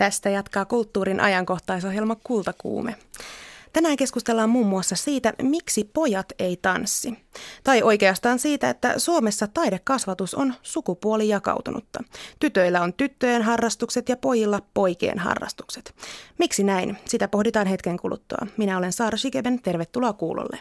Tästä jatkaa kulttuurin ajankohtaisohjelma Kultakuume. Tänään keskustellaan muun muassa siitä, miksi pojat ei tanssi. Tai oikeastaan siitä, että Suomessa taidekasvatus on sukupuoli jakautunutta. Tytöillä on tyttöjen harrastukset ja pojilla poikien harrastukset. Miksi näin? Sitä pohditaan hetken kuluttua. Minä olen Saara Shikeben, tervetuloa kuulolle.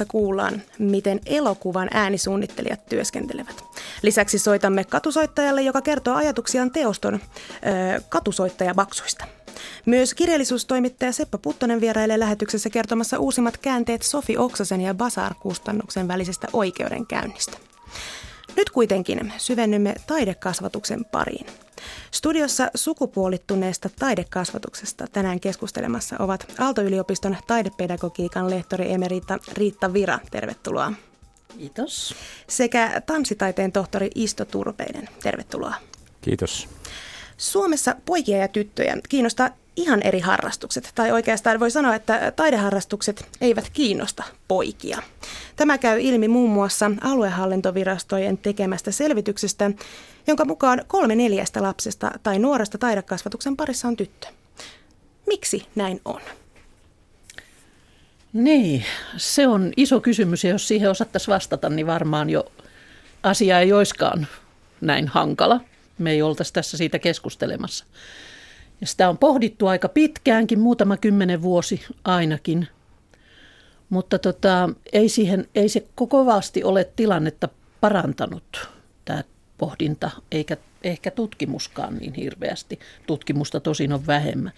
Jaksossa kuullaan, miten elokuvan äänisuunnittelijat työskentelevät. Lisäksi soitamme katusoittajalle, joka kertoo ajatuksiaan teoston ö, katusoittajabaksuista. Myös kirjallisuustoimittaja Seppo Puttonen vierailee lähetyksessä kertomassa uusimmat käänteet Sofi Oksasen ja Basar-kustannuksen välisestä oikeudenkäynnistä. Nyt kuitenkin syvennymme taidekasvatuksen pariin. Studiossa sukupuolittuneesta taidekasvatuksesta tänään keskustelemassa ovat Aalto-yliopiston taidepedagogiikan lehtori emerita Riitta Vira. Tervetuloa. Kiitos. Sekä tanssitaiteen tohtori Isto Turpeinen. Tervetuloa. Kiitos. Suomessa poikia ja tyttöjä kiinnostaa ihan eri harrastukset, tai oikeastaan voi sanoa, että taideharrastukset eivät kiinnosta poikia. Tämä käy ilmi muun muassa aluehallintovirastojen tekemästä selvityksestä, jonka mukaan kolme neljästä lapsesta tai nuoresta taidekasvatuksen parissa on tyttö. Miksi näin on? Niin, se on iso kysymys ja jos siihen osattaisiin vastata, niin varmaan jo asia ei olisikaan näin hankala. Me ei oltaisi tässä siitä keskustelemassa. Ja sitä on pohdittu aika pitkäänkin, muutama kymmenen vuosi ainakin. Mutta tota, ei, siihen, ei se kovasti ole tilannetta parantanut, tämä pohdinta, eikä ehkä tutkimuskaan niin hirveästi. Tutkimusta tosin on vähemmän.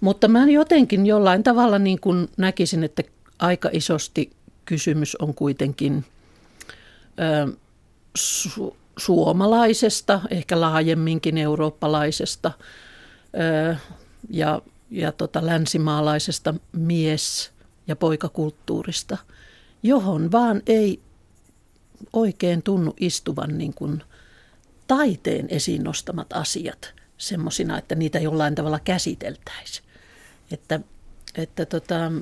Mutta mä jotenkin jollain tavalla niin kuin näkisin, että aika isosti kysymys on kuitenkin ö, su- suomalaisesta, ehkä laajemminkin eurooppalaisesta ja, ja tota länsimaalaisesta mies- ja poikakulttuurista, johon vaan ei oikein tunnu istuvan niin kuin – taiteen esiin nostamat asiat semmoisina, että niitä jollain tavalla käsiteltäisiin. Että, että tota,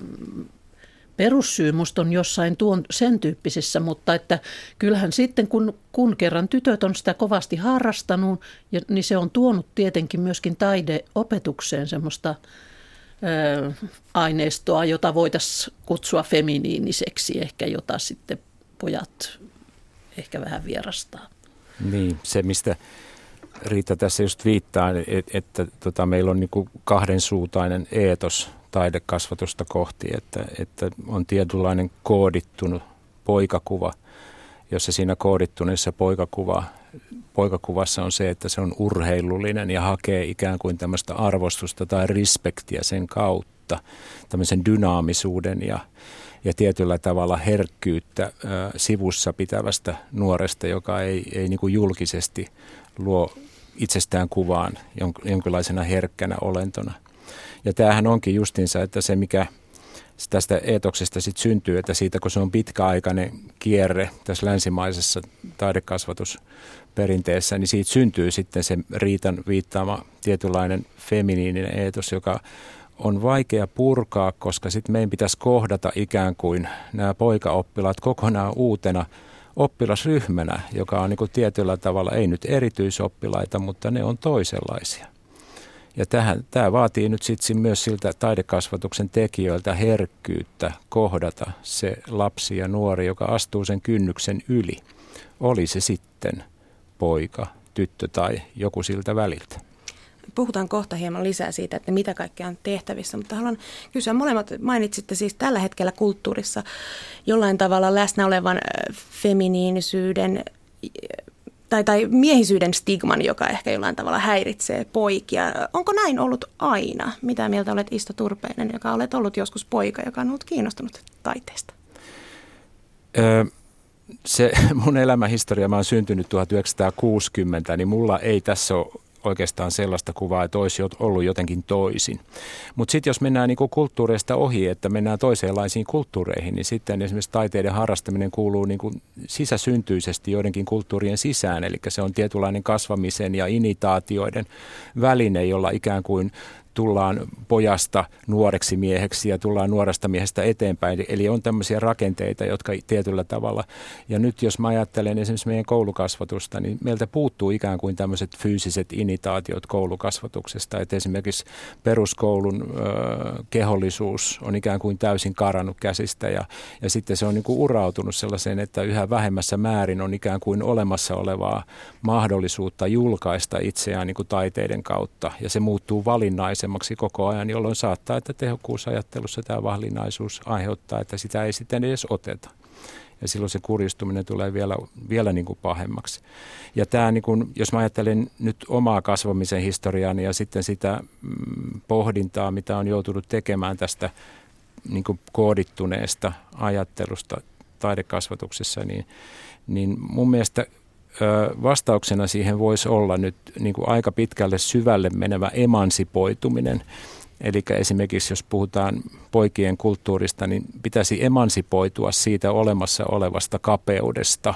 perussyy musta on jossain tuon, sen tyyppisessä, mutta että kyllähän sitten kun, kun kerran tytöt on sitä kovasti harrastanut, ja, niin se on tuonut tietenkin myöskin taideopetukseen semmoista ö, aineistoa, jota voitaisiin kutsua feminiiniseksi, ehkä jota sitten pojat ehkä vähän vierastaa. Niin, se mistä Riitta tässä just viittaa, että, että tota, meillä on niin kahdensuutainen eetos taidekasvatusta kohti, että, että on tietynlainen koodittunut poikakuva, jossa siinä koodittuneessa poikakuva, poikakuvassa on se, että se on urheilullinen ja hakee ikään kuin tämmöistä arvostusta tai respektiä sen kautta, tämmöisen dynaamisuuden ja ja tietyllä tavalla herkkyyttä äh, sivussa pitävästä nuoresta, joka ei, ei niin kuin julkisesti luo itsestään kuvaan jonkinlaisena herkkänä olentona. Ja tämähän onkin justinsa, että se mikä tästä eetoksesta sitten syntyy, että siitä kun se on pitkäaikainen kierre tässä länsimaisessa taidekasvatusperinteessä, niin siitä syntyy sitten se Riitan viittaama tietynlainen feminiininen eetos, joka on vaikea purkaa, koska sitten meidän pitäisi kohdata ikään kuin nämä poikaoppilaat kokonaan uutena oppilasryhmänä, joka on niin kuin tietyllä tavalla, ei nyt erityisoppilaita, mutta ne on toisenlaisia. Ja tähän, tämä vaatii nyt sitten myös siltä taidekasvatuksen tekijöiltä herkkyyttä kohdata se lapsi ja nuori, joka astuu sen kynnyksen yli. Oli se sitten poika, tyttö tai joku siltä väliltä. Puhutaan kohta hieman lisää siitä, että mitä kaikkea on tehtävissä, mutta haluan kysyä, molemmat mainitsitte siis tällä hetkellä kulttuurissa jollain tavalla läsnä olevan feminiinisyyden tai, tai miehisyyden stigman, joka ehkä jollain tavalla häiritsee poikia. Onko näin ollut aina? Mitä mieltä olet Isto Turpeinen, joka olet ollut joskus poika, joka on ollut kiinnostunut taiteesta? Öö, se mun elämähistoria, mä oon syntynyt 1960, niin mulla ei tässä ole oikeastaan sellaista kuvaa, että olisi ollut jotenkin toisin. Mutta sitten jos mennään niinku kulttuureista ohi, että mennään toisenlaisiin kulttuureihin, niin sitten esimerkiksi taiteiden harrastaminen kuuluu niinku sisäsyntyisesti joidenkin kulttuurien sisään. Eli se on tietynlainen kasvamisen ja initaatioiden väline, jolla ikään kuin tullaan pojasta nuoreksi mieheksi ja tullaan nuoresta miehestä eteenpäin. Eli on tämmöisiä rakenteita, jotka tietyllä tavalla. Ja nyt jos mä ajattelen esimerkiksi meidän koulukasvatusta, niin meiltä puuttuu ikään kuin tämmöiset fyysiset initaatiot koulukasvatuksesta. Että esimerkiksi peruskoulun ö, kehollisuus on ikään kuin täysin karannut käsistä ja, ja sitten se on niin kuin urautunut sellaiseen, että yhä vähemmässä määrin on ikään kuin olemassa olevaa mahdollisuutta julkaista itseään niin kuin taiteiden kautta ja se muuttuu valinnaisemmaksi koko ajan, jolloin saattaa, että tehokkuusajattelussa tämä valinnaisuus aiheuttaa, että sitä ei sitten edes oteta. Ja silloin se kuristuminen tulee vielä, vielä niin kuin pahemmaksi. Ja tämä, niin kuin, jos mä ajattelen nyt omaa kasvamisen historiaani ja sitten sitä mm, pohdintaa, mitä on joutunut tekemään tästä niin kuin koodittuneesta ajattelusta taidekasvatuksessa, niin, niin mun mielestä vastauksena siihen voisi olla nyt niin kuin aika pitkälle syvälle menevä emansipoituminen. Eli esimerkiksi jos puhutaan poikien kulttuurista, niin pitäisi emansipoitua siitä olemassa olevasta kapeudesta.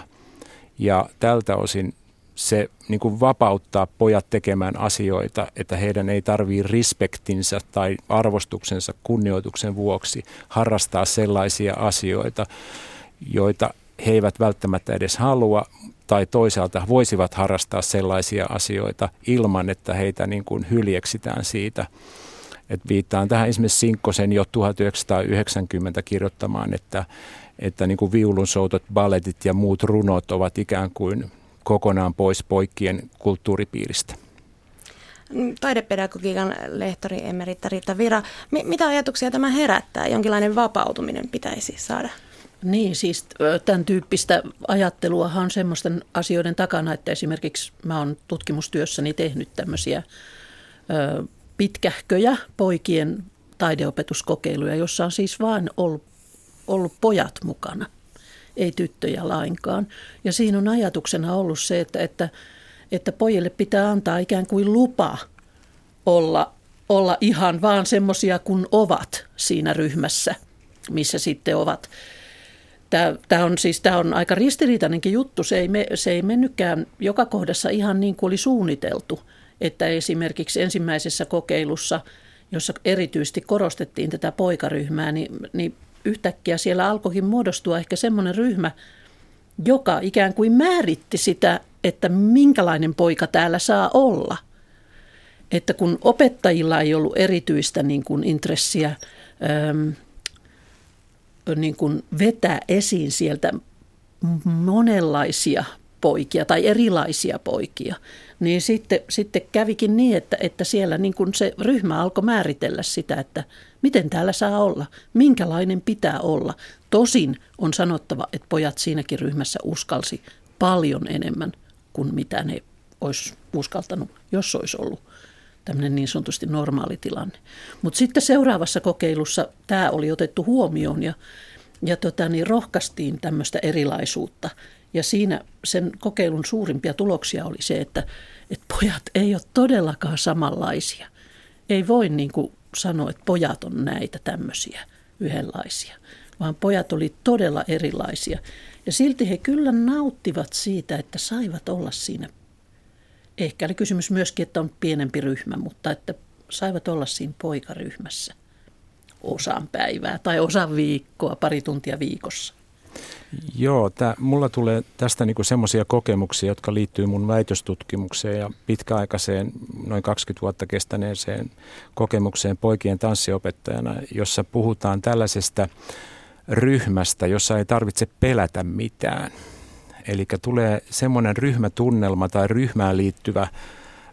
Ja tältä osin se niin kuin vapauttaa pojat tekemään asioita, että heidän ei tarvitse respektinsä tai arvostuksensa kunnioituksen vuoksi harrastaa sellaisia asioita, joita he eivät välttämättä edes halua, tai toisaalta voisivat harrastaa sellaisia asioita ilman, että heitä niin kuin hyljeksitään siitä. Et viittaan tähän esimerkiksi Sinkkosen jo 1990 kirjoittamaan, että, että niin kuin viulunsoutot, balletit ja muut runot ovat ikään kuin kokonaan pois poikkien kulttuuripiiristä. Taidepedagogiikan lehtori emerita Riitta Vira, mitä ajatuksia tämä herättää? Jonkinlainen vapautuminen pitäisi saada? Niin, siis tämän tyyppistä ajatteluahan on semmoisten asioiden takana, että esimerkiksi mä oon tutkimustyössäni tehnyt tämmöisiä pitkähköjä poikien taideopetuskokeiluja, jossa on siis vain ollut, ollut pojat mukana, ei tyttöjä lainkaan. Ja siinä on ajatuksena ollut se, että, että, että pojille pitää antaa ikään kuin lupa olla, olla ihan vaan semmoisia kuin ovat siinä ryhmässä, missä sitten ovat Tämä, on siis tämä on aika ristiriitainenkin juttu. Se ei, me, se ei mennytkään joka kohdassa ihan niin kuin oli suunniteltu. Että esimerkiksi ensimmäisessä kokeilussa, jossa erityisesti korostettiin tätä poikaryhmää, niin, niin yhtäkkiä siellä alkoikin muodostua ehkä semmoinen ryhmä, joka ikään kuin määritti sitä, että minkälainen poika täällä saa olla. Että kun opettajilla ei ollut erityistä niin kuin intressiä niin kuin vetää esiin sieltä monenlaisia poikia tai erilaisia poikia, niin sitten, sitten kävikin niin, että, että siellä niin kuin se ryhmä alkoi määritellä sitä, että miten täällä saa olla, minkälainen pitää olla. Tosin on sanottava, että pojat siinäkin ryhmässä uskalsi paljon enemmän kuin mitä ne olisi uskaltanut, jos olisi ollut tämmöinen niin sanotusti normaali tilanne. Mutta sitten seuraavassa kokeilussa tämä oli otettu huomioon ja, ja tota, niin rohkaistiin tämmöistä erilaisuutta. Ja siinä sen kokeilun suurimpia tuloksia oli se, että, että pojat ei ole todellakaan samanlaisia. Ei voi niin kuin sanoa, että pojat on näitä tämmöisiä yhdenlaisia, vaan pojat oli todella erilaisia. Ja silti he kyllä nauttivat siitä, että saivat olla siinä Ehkä oli kysymys myöskin, että on pienempi ryhmä, mutta että saivat olla siinä poikaryhmässä osan päivää tai osan viikkoa, pari tuntia viikossa. Joo, tää, mulla tulee tästä niinku semmoisia kokemuksia, jotka liittyy mun väitöstutkimukseen ja pitkäaikaiseen, noin 20 vuotta kestäneeseen kokemukseen poikien tanssiopettajana, jossa puhutaan tällaisesta ryhmästä, jossa ei tarvitse pelätä mitään – Eli tulee semmoinen ryhmätunnelma tai ryhmään liittyvä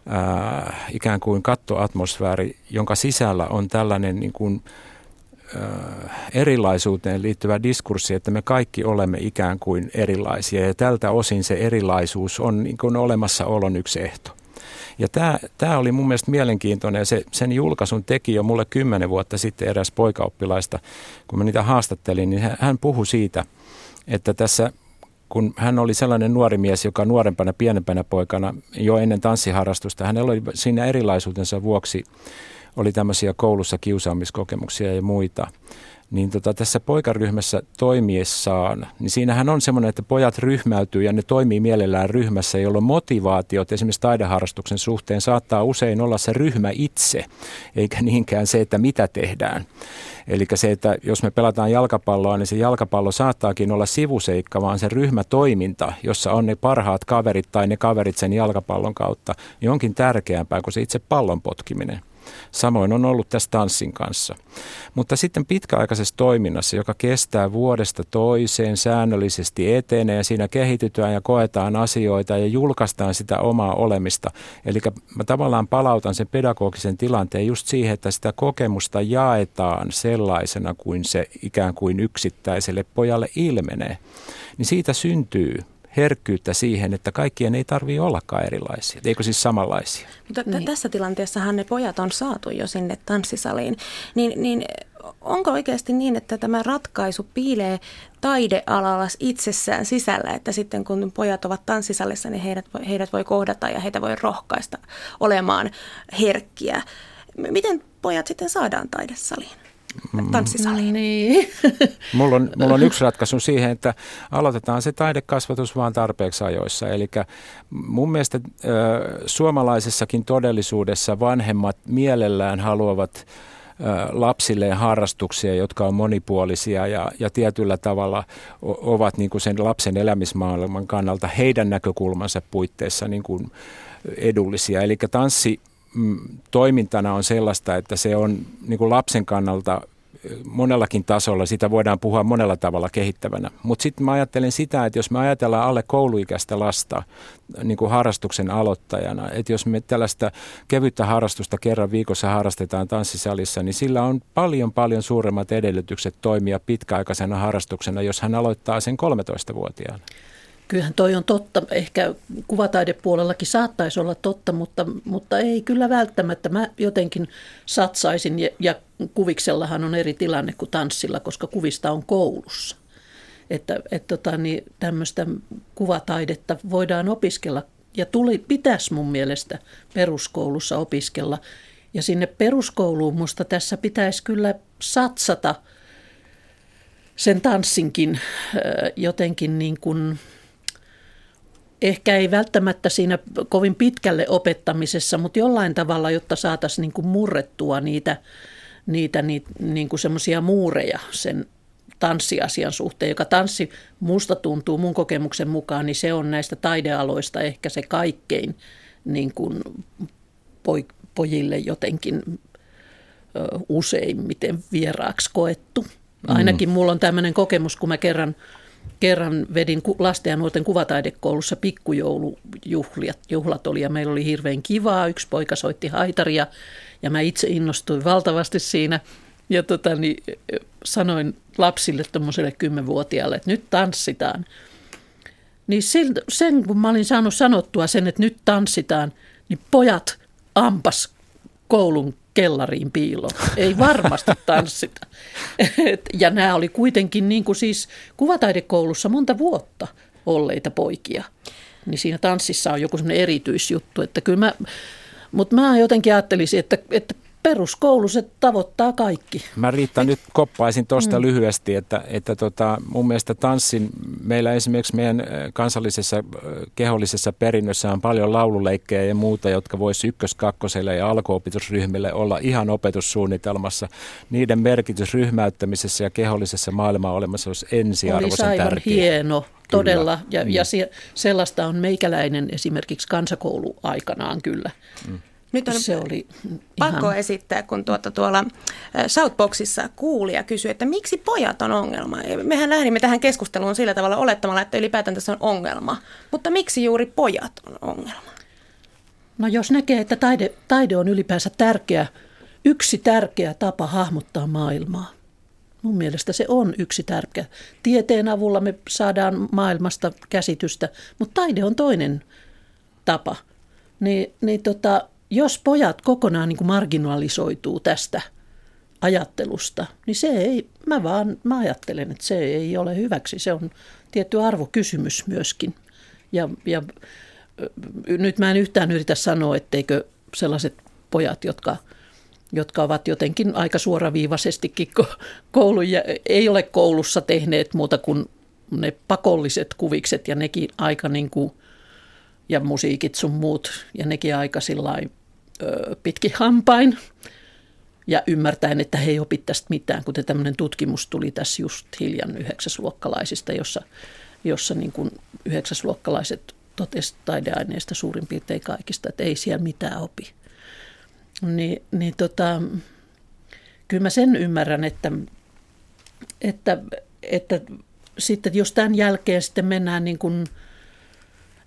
ää, ikään kuin kattoatmosfääri, jonka sisällä on tällainen niin kuin, ää, erilaisuuteen liittyvä diskurssi, että me kaikki olemme ikään kuin erilaisia ja tältä osin se erilaisuus on niin kuin olemassaolon yksi ehto. Ja tämä, tämä oli mun mielestä mielenkiintoinen ja se, sen julkaisun teki jo mulle kymmenen vuotta sitten eräs poikaoppilaista, kun mä niitä haastattelin, niin hän puhui siitä, että tässä kun hän oli sellainen nuori mies, joka nuorempana, pienempänä poikana jo ennen tanssiharrastusta, hänellä oli siinä erilaisuutensa vuoksi oli tämmöisiä koulussa kiusaamiskokemuksia ja muita, niin tota, tässä poikaryhmässä toimiessaan, niin siinähän on semmoinen, että pojat ryhmäytyy ja ne toimii mielellään ryhmässä, jolloin motivaatiot esimerkiksi taideharrastuksen suhteen saattaa usein olla se ryhmä itse, eikä niinkään se, että mitä tehdään. Eli se, että jos me pelataan jalkapalloa, niin se jalkapallo saattaakin olla sivuseikka, vaan se ryhmätoiminta, jossa on ne parhaat kaverit tai ne kaverit sen jalkapallon kautta, niin onkin tärkeämpää kuin se itse pallon potkiminen. Samoin on ollut tässä tanssin kanssa. Mutta sitten pitkäaikaisessa toiminnassa, joka kestää vuodesta toiseen, säännöllisesti etenee ja siinä kehitytään ja koetaan asioita ja julkaistaan sitä omaa olemista. Eli mä tavallaan palautan sen pedagogisen tilanteen just siihen, että sitä kokemusta jaetaan sellaisena kuin se ikään kuin yksittäiselle pojalle ilmenee. Niin siitä syntyy herkkyyttä siihen, että kaikkien ei tarvitse ollakaan erilaisia, eikö siis samanlaisia. Mutta niin. tässä tilanteessahan ne pojat on saatu jo sinne tanssisaliin, niin, niin onko oikeasti niin, että tämä ratkaisu piilee taidealalla itsessään sisällä, että sitten kun pojat ovat tanssisalissa, niin heidät, heidät voi kohdata ja heitä voi rohkaista olemaan herkkiä. Miten pojat sitten saadaan taidesaliin? Mm. tanssisaliin. Niin. mulla, on, mulla on yksi ratkaisu siihen, että aloitetaan se taidekasvatus vaan tarpeeksi ajoissa. Eli mun mielestä äh, suomalaisessakin todellisuudessa vanhemmat mielellään haluavat lapsilleen harrastuksia, jotka on monipuolisia ja, ja tietyllä tavalla ovat niin kuin sen lapsen elämismaailman kannalta heidän näkökulmansa puitteissa niin kuin edullisia. Eli tanssi Mm, toimintana on sellaista, että se on niin kuin lapsen kannalta monellakin tasolla, sitä voidaan puhua monella tavalla kehittävänä. Mutta sitten mä ajattelen sitä, että jos me ajatellaan alle kouluikäistä lasta niin kuin harrastuksen aloittajana, että jos me tällaista kevyttä harrastusta kerran viikossa harrastetaan tanssisalissa, niin sillä on paljon paljon suuremmat edellytykset toimia pitkäaikaisena harrastuksena, jos hän aloittaa sen 13-vuotiaana. Kyllähän toi on totta. Ehkä kuvataidepuolellakin saattaisi olla totta, mutta, mutta ei kyllä välttämättä. Mä jotenkin satsaisin ja, ja kuviksellahan on eri tilanne kuin tanssilla, koska kuvista on koulussa. Että et tota, niin tämmöistä kuvataidetta voidaan opiskella ja tuli, pitäisi mun mielestä peruskoulussa opiskella. Ja sinne peruskouluun musta tässä pitäisi kyllä satsata sen tanssinkin jotenkin niin kuin – ehkä ei välttämättä siinä kovin pitkälle opettamisessa, mutta jollain tavalla, jotta saataisiin niin kuin murrettua niitä, niitä, niitä niin kuin semmoisia muureja sen tanssiasian suhteen, joka tanssi musta tuntuu mun kokemuksen mukaan, niin se on näistä taidealoista ehkä se kaikkein niin kuin pojille jotenkin useimmiten vieraaksi koettu. Ainakin mulla on tämmöinen kokemus, kun mä kerran – kerran vedin lasten ja nuorten kuvataidekoulussa pikkujoulujuhlat juhlat oli ja meillä oli hirveän kivaa. Yksi poika soitti haitaria ja mä itse innostuin valtavasti siinä. Ja tota, niin, sanoin lapsille tuommoiselle kymmenvuotiaalle, että nyt tanssitaan. Niin sen kun mä olin saanut sanottua sen, että nyt tanssitaan, niin pojat ampas koulun kellariin piiloon. Ei varmasti tanssita. ja nämä oli kuitenkin niin kuin siis kuvataidekoulussa monta vuotta olleita poikia. Niin siinä tanssissa on joku semmoinen erityisjuttu, että kyllä mä, mutta mä jotenkin ajattelisin, että, että peruskoulu se tavoittaa kaikki. Mä Riitta nyt koppaisin tuosta mm. lyhyesti, että, että tota, mun mielestä tanssin, meillä esimerkiksi meidän kansallisessa kehollisessa perinnössä on paljon laululeikkejä ja muuta, jotka voisi ykkös-, kakkoselle ja alkuopetusryhmille olla ihan opetussuunnitelmassa. Niiden merkitys ryhmäyttämisessä ja kehollisessa maailman olemassa olisi ensiarvoisen Olisi aivan tärkeä. hieno, todella. Kyllä. Ja, mm. ja se, sellaista on meikäläinen esimerkiksi kansakoulu aikanaan kyllä. Mm. Nyt on se oli pakko ihan... esittää, kun tuota tuolla Southboxissa kuulija kysyi, että miksi pojat on ongelma. Mehän lähdimme tähän keskusteluun sillä tavalla olettamalla, että ylipäätään tässä on ongelma. Mutta miksi juuri pojat on ongelma? No jos näkee, että taide, taide on ylipäänsä tärkeä, yksi tärkeä tapa hahmottaa maailmaa. Mun mielestä se on yksi tärkeä. Tieteen avulla me saadaan maailmasta käsitystä, mutta taide on toinen tapa. Niin, niin tota, jos pojat kokonaan niin kuin marginalisoituu tästä ajattelusta, niin se ei, mä vaan mä ajattelen, että se ei ole hyväksi. Se on tietty arvokysymys myöskin. Ja, ja nyt mä en yhtään yritä sanoa, etteikö sellaiset pojat, jotka, jotka ovat jotenkin aika suoraviivaisestikin koulu, ei ole koulussa tehneet muuta kuin ne pakolliset kuvikset ja nekin aika niin kuin, ja musiikit sun muut, ja nekin aika sillain, pitki hampain ja ymmärtäen, että he ei opi tästä mitään, kuten tämmöinen tutkimus tuli tässä just hiljan yhdeksäsluokkalaisista, jossa, jossa niin kuin yhdeksäsluokkalaiset totesivat taideaineista suurin piirtein kaikista, että ei siellä mitään opi. Niin, niin tota, kyllä mä sen ymmärrän, että, että, että sitten jos tämän jälkeen sitten mennään niin kuin,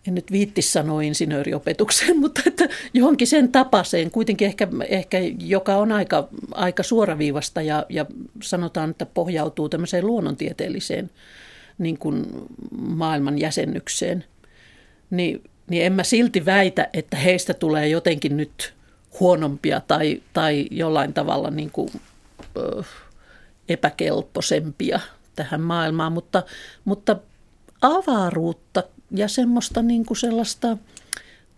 en nyt viitti sanoa insinööriopetukseen, mutta että johonkin sen tapaseen, kuitenkin ehkä, ehkä joka on aika, aika suoraviivasta ja, ja sanotaan, että pohjautuu tämmöiseen luonnontieteelliseen niin kuin maailman jäsennykseen, niin, niin en mä silti väitä, että heistä tulee jotenkin nyt huonompia tai, tai jollain tavalla niin kuin, ö, epäkelpoisempia tähän maailmaan, mutta, mutta avaruutta ja semmoista niin kuin sellaista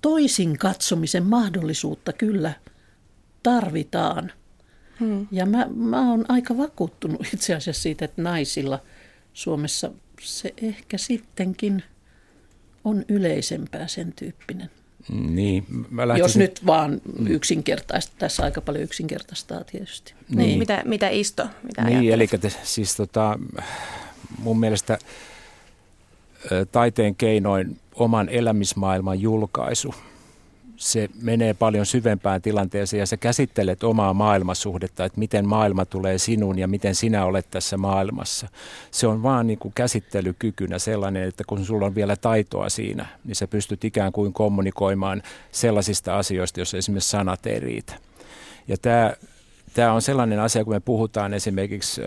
toisin katsomisen mahdollisuutta kyllä tarvitaan. Hmm. Ja mä, mä oon aika vakuuttunut itse asiassa siitä, että naisilla Suomessa se ehkä sittenkin on yleisempää sen tyyppinen. Niin, mä lähtisin... Jos nyt vaan yksinkertaista, tässä aika paljon yksinkertaistaa tietysti. Niin. niin. Mitä, mitä Isto, mitä Niin, eli te, siis tota, mun mielestä taiteen keinoin oman elämismaailman julkaisu – se menee paljon syvempään tilanteeseen ja sä käsittelet omaa maailmasuhdetta, että miten maailma tulee sinun ja miten sinä olet tässä maailmassa. Se on vaan niin kuin käsittelykykynä sellainen, että kun sulla on vielä taitoa siinä, niin sä pystyt ikään kuin kommunikoimaan sellaisista asioista, jos esimerkiksi sanat ei riitä. Ja tämä tämä on sellainen asia, kun me puhutaan esimerkiksi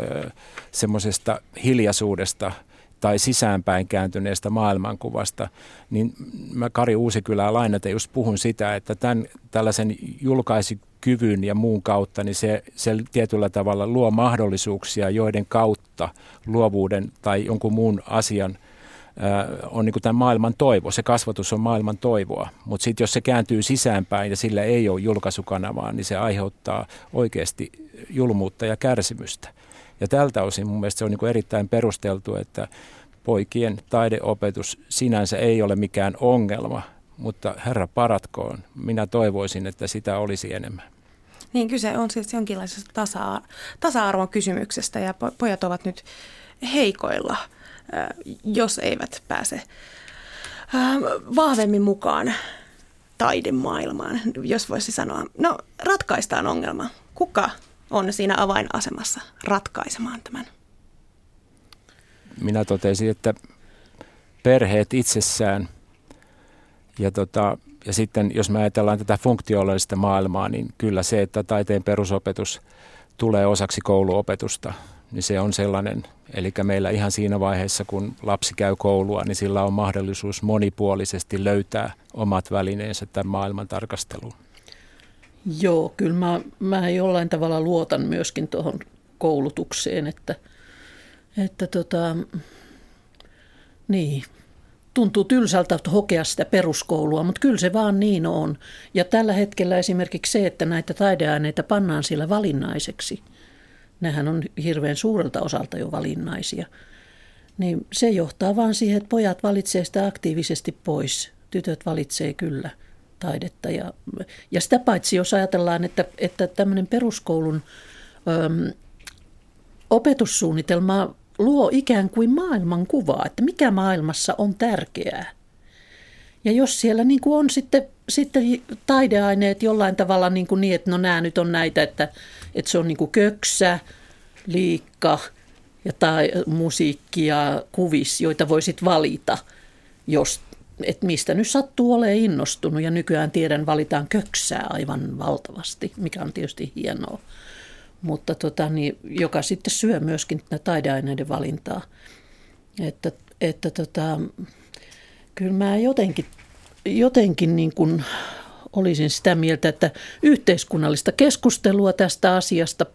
semmoisesta hiljaisuudesta – tai sisäänpäin kääntyneestä maailmankuvasta, niin mä Kari Uusikylää lainata just puhun sitä, että tämän, tällaisen julkaisikyvyn ja muun kautta, niin se, se tietyllä tavalla luo mahdollisuuksia, joiden kautta luovuuden tai jonkun muun asian on niin kuin tämän maailman toivo. Se kasvatus on maailman toivoa, mutta sitten jos se kääntyy sisäänpäin ja sillä ei ole julkaisukanavaa, niin se aiheuttaa oikeasti julmuutta ja kärsimystä. Ja tältä osin mun mielestä se on niin kuin erittäin perusteltu, että poikien taideopetus sinänsä ei ole mikään ongelma, mutta herra paratkoon, minä toivoisin, että sitä olisi enemmän. Niin kyse on siis jonkinlaisesta tasa- tasa-arvon kysymyksestä ja pojat ovat nyt heikoilla, jos eivät pääse vahvemmin mukaan taidemaailmaan, jos voisi sanoa. No, ratkaistaan ongelma. Kuka on siinä avainasemassa ratkaisemaan tämän? Minä totesin, että perheet itsessään ja, tota, ja sitten jos me ajatellaan tätä funktionaalista maailmaa, niin kyllä se, että taiteen perusopetus tulee osaksi kouluopetusta, niin se on sellainen, eli meillä ihan siinä vaiheessa, kun lapsi käy koulua, niin sillä on mahdollisuus monipuolisesti löytää omat välineensä tämän maailman tarkasteluun. Joo, kyllä mä, mä jollain tavalla luotan myöskin tuohon koulutukseen, että, että tota, niin, tuntuu tylsältä hokea sitä peruskoulua, mutta kyllä se vaan niin on. Ja tällä hetkellä esimerkiksi se, että näitä taideaineita pannaan sillä valinnaiseksi, nehän on hirveän suurelta osalta jo valinnaisia, niin se johtaa vaan siihen, että pojat valitsee sitä aktiivisesti pois. Tytöt valitsee kyllä – taidetta. Ja, ja sitä paitsi, jos ajatellaan, että, että tämmöinen peruskoulun ö, opetussuunnitelma luo ikään kuin maailmankuvaa, että mikä maailmassa on tärkeää. Ja jos siellä niin kuin on sitten, sitten taideaineet jollain tavalla niin, kuin niin, että no nämä nyt on näitä, että, että se on niin kuin köksä, liikka ja tai musiikki ja kuvis, joita voisit valita, jos että mistä nyt sattuu olemaan innostunut ja nykyään tiedän valitaan köksää aivan valtavasti, mikä on tietysti hienoa. Mutta tota, niin, joka sitten syö myöskin taideaineiden valintaa. Että, että tota, kyllä mä jotenkin, jotenkin niin kuin olisin sitä mieltä, että yhteiskunnallista keskustelua tästä asiasta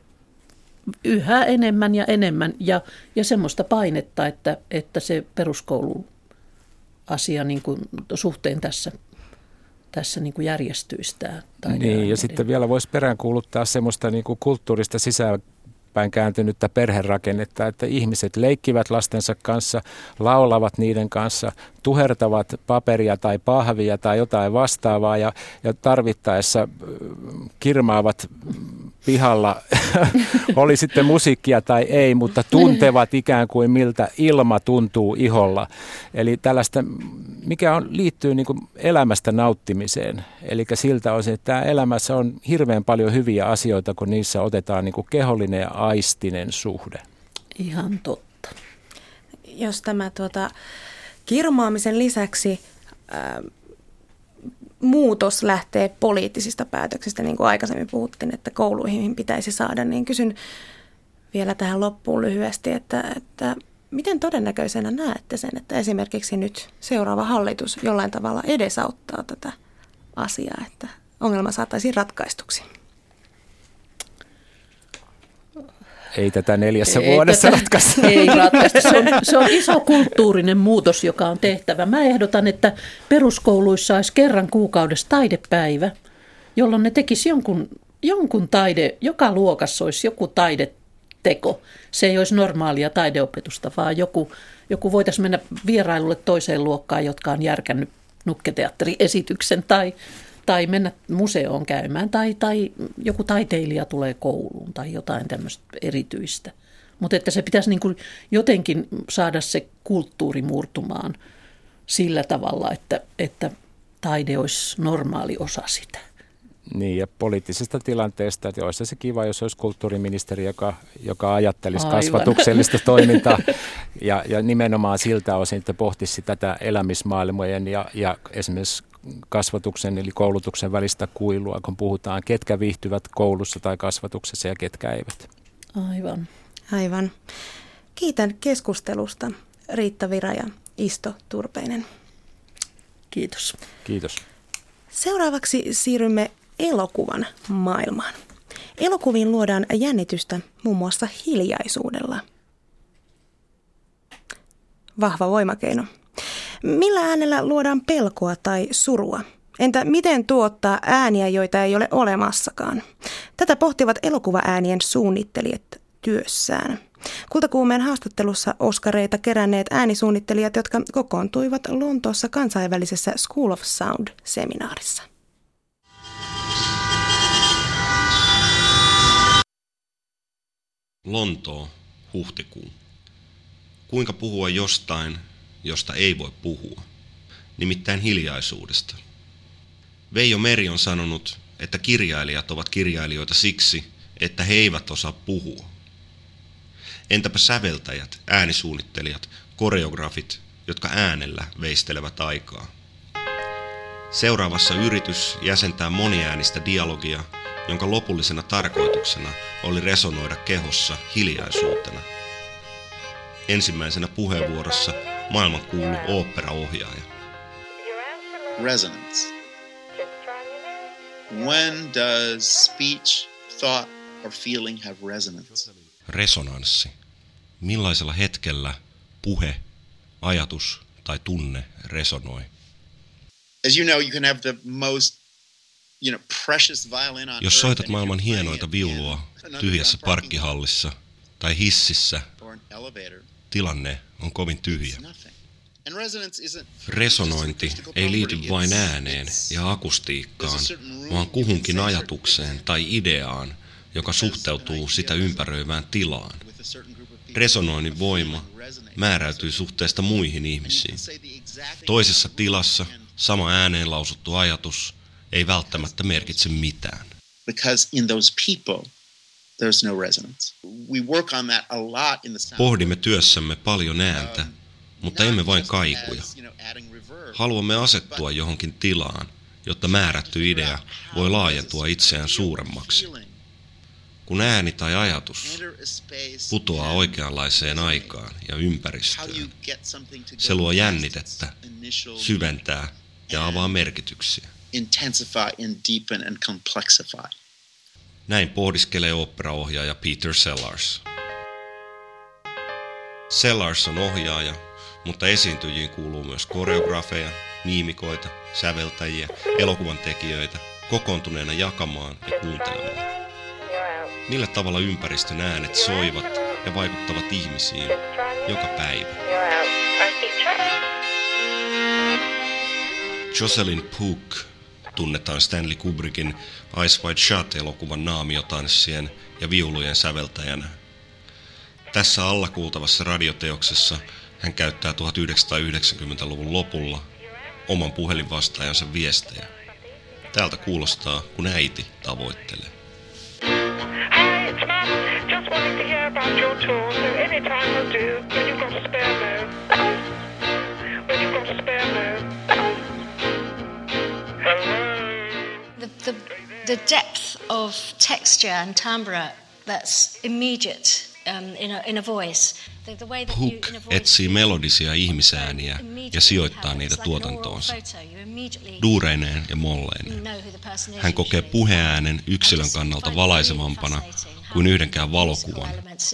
yhä enemmän ja enemmän ja, ja semmoista painetta, että, että se peruskoulu asia niin kuin suhteen tässä tässä niin kuin järjestyisi tämä Niin, ja sitten vielä voisi peräänkuuluttaa semmoista niin kuin kulttuurista sisään päin kääntynyttä perherakennetta, että ihmiset leikkivät lastensa kanssa, laulavat niiden kanssa, tuhertavat paperia tai pahvia tai jotain vastaavaa ja, ja tarvittaessa kirmaavat pihalla, oli sitten musiikkia tai ei, mutta tuntevat ikään kuin miltä ilma tuntuu iholla. Eli tällaista, mikä on, liittyy niin kuin elämästä nauttimiseen. Eli siltä osin, että tämä elämässä on hirveän paljon hyviä asioita, kun niissä otetaan niin kuin kehollinen ja aistinen suhde. Ihan totta. Jos tämä tuota, kirmaamisen lisäksi... Äh, muutos lähtee poliittisista päätöksistä, niin kuin aikaisemmin puhuttiin, että kouluihin pitäisi saada, niin kysyn vielä tähän loppuun lyhyesti, että, että miten todennäköisenä näette sen, että esimerkiksi nyt seuraava hallitus jollain tavalla edesauttaa tätä asiaa, että ongelma saataisiin ratkaistuksi? Ei tätä neljässä ei vuodessa tätä, ratkaista. Ei ratkaista. Se on, se on iso kulttuurinen muutos, joka on tehtävä. Mä ehdotan, että peruskouluissa olisi kerran kuukaudessa taidepäivä, jolloin ne tekisi jonkun, jonkun taide, joka luokassa olisi joku taideteko. Se ei olisi normaalia taideopetusta, vaan joku, joku voitaisiin mennä vierailulle toiseen luokkaan, jotka on järkännyt nukketeatteriesityksen tai tai mennä museoon käymään, tai, tai joku taiteilija tulee kouluun tai jotain tämmöistä erityistä. Mutta että se pitäisi niin kuin jotenkin saada se kulttuuri murtumaan sillä tavalla, että, että taide olisi normaali osa sitä. Niin, ja poliittisesta tilanteesta, että olisi se kiva, jos olisi kulttuuriministeri, joka, joka ajattelisi Aivan. kasvatuksellista toimintaa ja, ja nimenomaan siltä osin, että pohtisi tätä elämismaailmojen ja, ja esimerkiksi kasvatuksen eli koulutuksen välistä kuilua, kun puhutaan, ketkä viihtyvät koulussa tai kasvatuksessa ja ketkä eivät. Aivan. Aivan. Kiitän keskustelusta Riitta Vira ja Isto Turpeinen. Kiitos. Kiitos. Seuraavaksi siirrymme elokuvan maailmaan. Elokuviin luodaan jännitystä muun muassa hiljaisuudella. Vahva voimakeino. Millä äänellä luodaan pelkoa tai surua? Entä miten tuottaa ääniä, joita ei ole olemassakaan? Tätä pohtivat elokuvaäänien suunnittelijat työssään. Kultakuumeen haastattelussa Oskareita keränneet äänisuunnittelijat, jotka kokoontuivat Lontoossa kansainvälisessä School of Sound-seminaarissa. Lontoo, huhtikuu. Kuinka puhua jostain, josta ei voi puhua, nimittäin hiljaisuudesta. Veijo Meri on sanonut, että kirjailijat ovat kirjailijoita siksi, että he eivät osaa puhua. Entäpä säveltäjät, äänisuunnittelijat, koreografit, jotka äänellä veistelevät aikaa? Seuraavassa yritys jäsentää moniäänistä dialogia, jonka lopullisena tarkoituksena oli resonoida kehossa hiljaisuutena. Ensimmäisenä puheenvuorossa maailman kuulu oopperaohjaaja. Resonance. When does speech, thought or feeling have resonance? Resonanssi. Millaisella hetkellä puhe, ajatus tai tunne resonoi? As you know, you can have the most Jos soitat maailman hienoita viulua tyhjässä parkkihallissa tai hississä, tilanne on kovin tyhjä. Resonointi ei liity vain ääneen ja akustiikkaan, vaan kuhunkin ajatukseen tai ideaan, joka suhteutuu sitä ympäröivään tilaan. Resonoinnin voima määräytyy suhteesta muihin ihmisiin. Toisessa tilassa sama ääneen lausuttu ajatus ei välttämättä merkitse mitään. Because in those people there's no resonance. We work on that a lot in the sound. Pohdimme työssämme paljon ääntä, um, mutta emme vain kaikuja. Haluamme asettua johonkin tilaan, jotta määrätty idea voi laajentua itseään suuremmaksi. Kun ääni tai ajatus putoaa oikeanlaiseen aikaan ja ympäristöön, se luo jännitettä, syventää ja avaa merkityksiä. Intensify and deepen and complexify. Näin pohdiskelee operaohjaaja Peter Sellars. Sellars on ohjaaja, mutta esiintyjiin kuuluu myös koreografeja, miimikoita, säveltäjiä, elokuvan tekijöitä kokoontuneena jakamaan ja kuuntelemaan. Millä tavalla ympäristön äänet soivat ja vaikuttavat ihmisiin joka päivä. Jocelyn Pook tunnetaan Stanley Kubrickin Ice White Shut-elokuvan naamiotanssien ja viulujen säveltäjänä. Tässä alla kuultavassa radioteoksessa hän käyttää 1990-luvun lopulla oman puhelinvastaajansa viestejä. Täältä kuulostaa, kun äiti tavoittelee. Hi, it's Mum. Just wanting to hear about your tour, so any time will do when you've got a spare the depth of texture and timbre that's immediate um, in, a, in a voice. The, the way that you, Hook in a voice, etsii melodisia ihmisääniä ja sijoittaa niitä tuotantoonsa, duureineen ja molleineen. Hän kokee puheäänen yksilön kannalta valaisevampana kuin yhdenkään valokuvan. elements